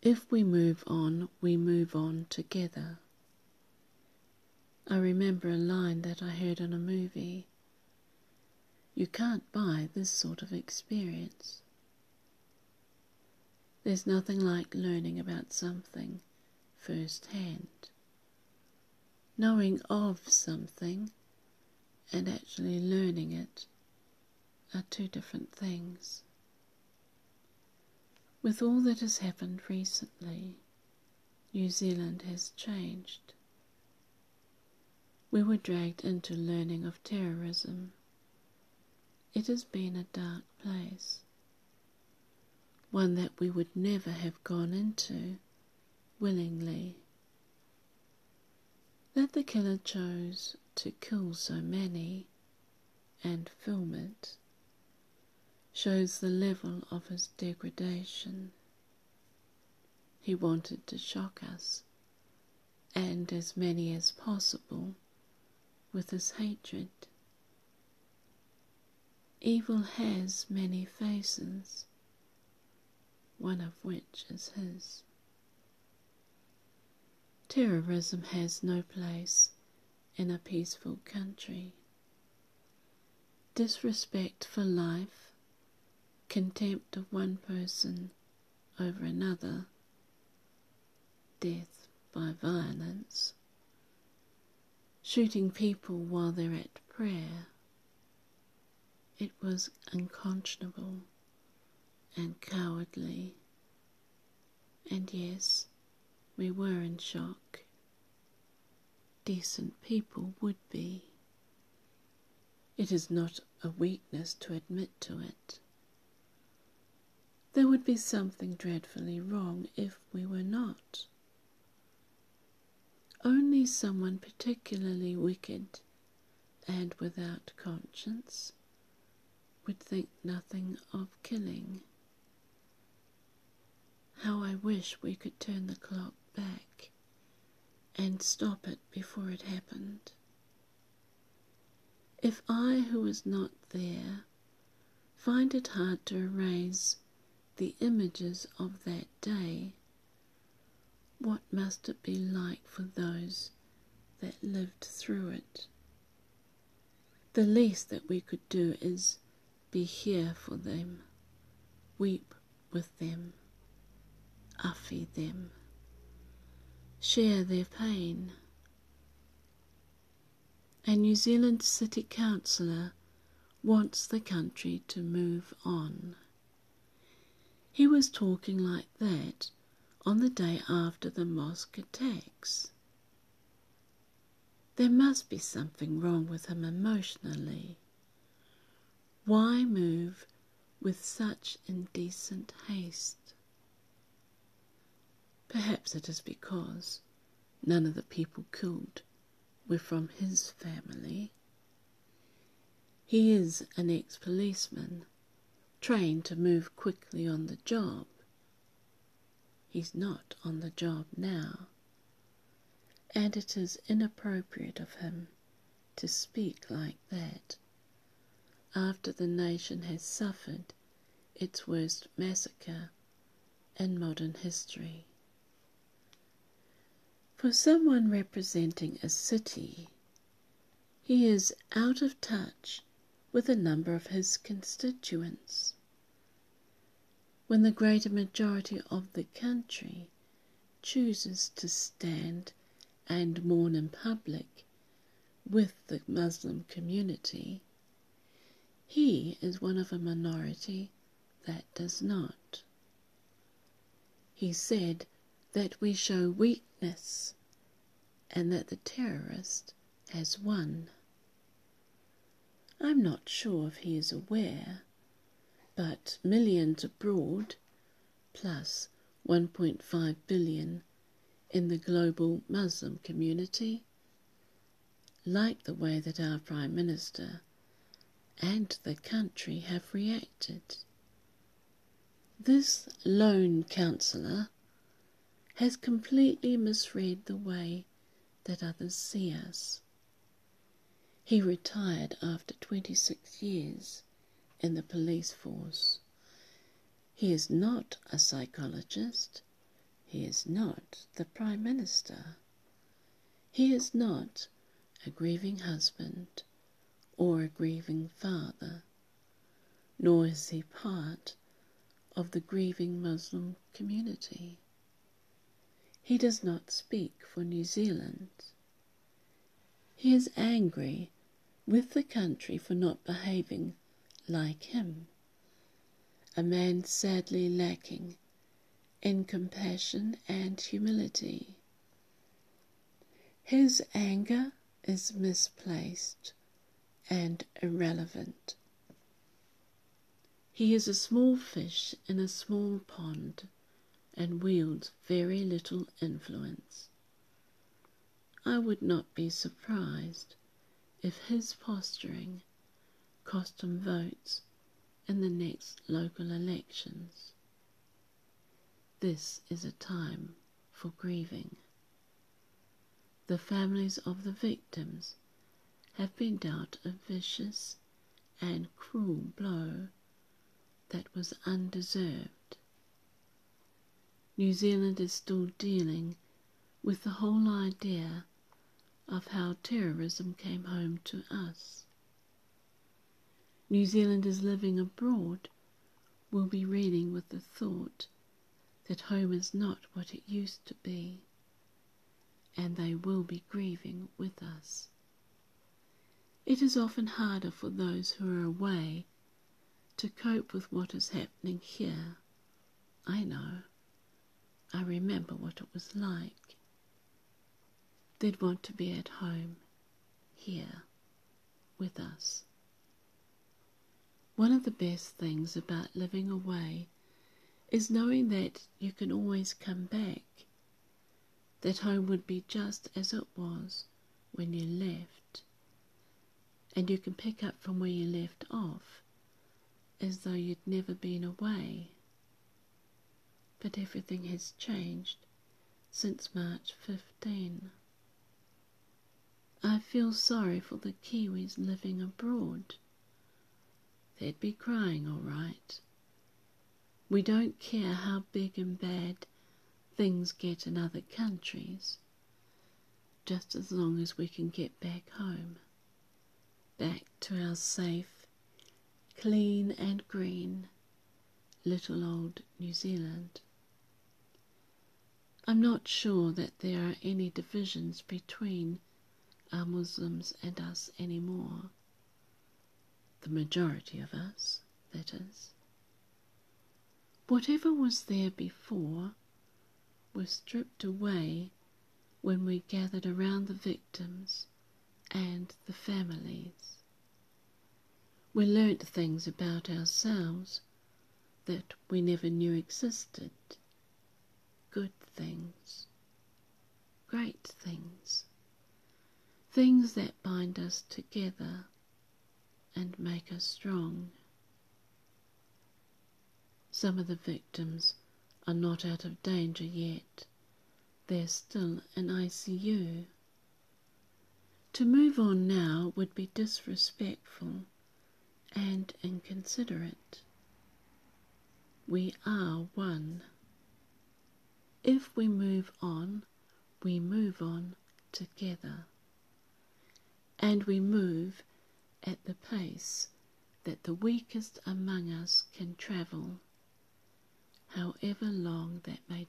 If we move on, we move on together. I remember a line that I heard in a movie. You can't buy this sort of experience. There's nothing like learning about something firsthand. Knowing of something and actually learning it are two different things. With all that has happened recently, New Zealand has changed. We were dragged into learning of terrorism. It has been a dark place, one that we would never have gone into willingly. That the killer chose to kill so many and film it shows the level of his degradation. He wanted to shock us, and as many as possible, with his hatred. Evil has many faces, one of which is his. Terrorism has no place in a peaceful country. Disrespect for life, contempt of one person over another, death by violence, shooting people while they're at prayer. It was unconscionable and cowardly. And yes, we were in shock. Decent people would be. It is not a weakness to admit to it. There would be something dreadfully wrong if we were not. Only someone particularly wicked and without conscience would think nothing of killing. How I wish we could turn the clock back and stop it before it happened. If I, who was not there, find it hard to erase the images of that day, what must it be like for those that lived through it? The least that we could do is be here for them, weep with them, affy them, share their pain. A New Zealand City Councillor wants the country to move on. He was talking like that on the day after the mosque attacks. There must be something wrong with him emotionally. Why move with such indecent haste? Perhaps it is because none of the people killed were from his family. He is an ex policeman, trained to move quickly on the job. He's not on the job now, and it is inappropriate of him to speak like that after the nation has suffered its worst massacre in modern history. For someone representing a city, he is out of touch with a number of his constituents. When the greater majority of the country chooses to stand and mourn in public with the Muslim community, he is one of a minority that does not. He said that we show weakness and that the terrorist has won. I'm not sure if he is aware, but millions abroad, plus 1.5 billion in the global Muslim community, like the way that our Prime Minister and the country have reacted. This lone councillor has completely misread the way that others see us. He retired after 26 years in the police force. He is not a psychologist, He is not the Prime Minister. He is not a grieving husband or a grieving father, nor is he part of the grieving Muslim community. He does not speak for New Zealand. He is angry with the country for not behaving like him, a man sadly lacking in compassion and humility. His anger is misplaced and irrelevant. He is a small fish in a small pond and wields very little influence. I would not be surprised if his posturing cost him votes in the next local elections. This is a time for grieving. The families of the victims have been dealt a vicious and cruel blow that was undeserved. New Zealand is still dealing with the whole idea of how terrorism came home to us. New Zealanders living abroad will be reading with the thought that home is not what it used to be, and they will be grieving with us. It is often harder for those who are away to cope with what is happening here. I know. I remember what it was like. They'd want to be at home, here, with us. One of the best things about living away is knowing that you can always come back, that home would be just as it was when you left, and you can pick up from where you left off as though you'd never been away. But everything has changed since March 15. I feel sorry for the Kiwis living abroad. They'd be crying all right. We don't care how big and bad things get in other countries, just as long as we can get back home, back to our safe, clean and green little old New Zealand. I'm not sure that there are any divisions between our Muslims and us anymore. The majority of us, that is. Whatever was there before was stripped away when we gathered around the victims and the families. We learnt things about ourselves that we never knew existed. Good things, great things, things that bind us together and make us strong. Some of the victims are not out of danger yet. They're still in ICU. To move on now would be disrespectful and inconsiderate. We are one. If we move on, we move on together. And we move at the pace that the weakest among us can travel, however long that may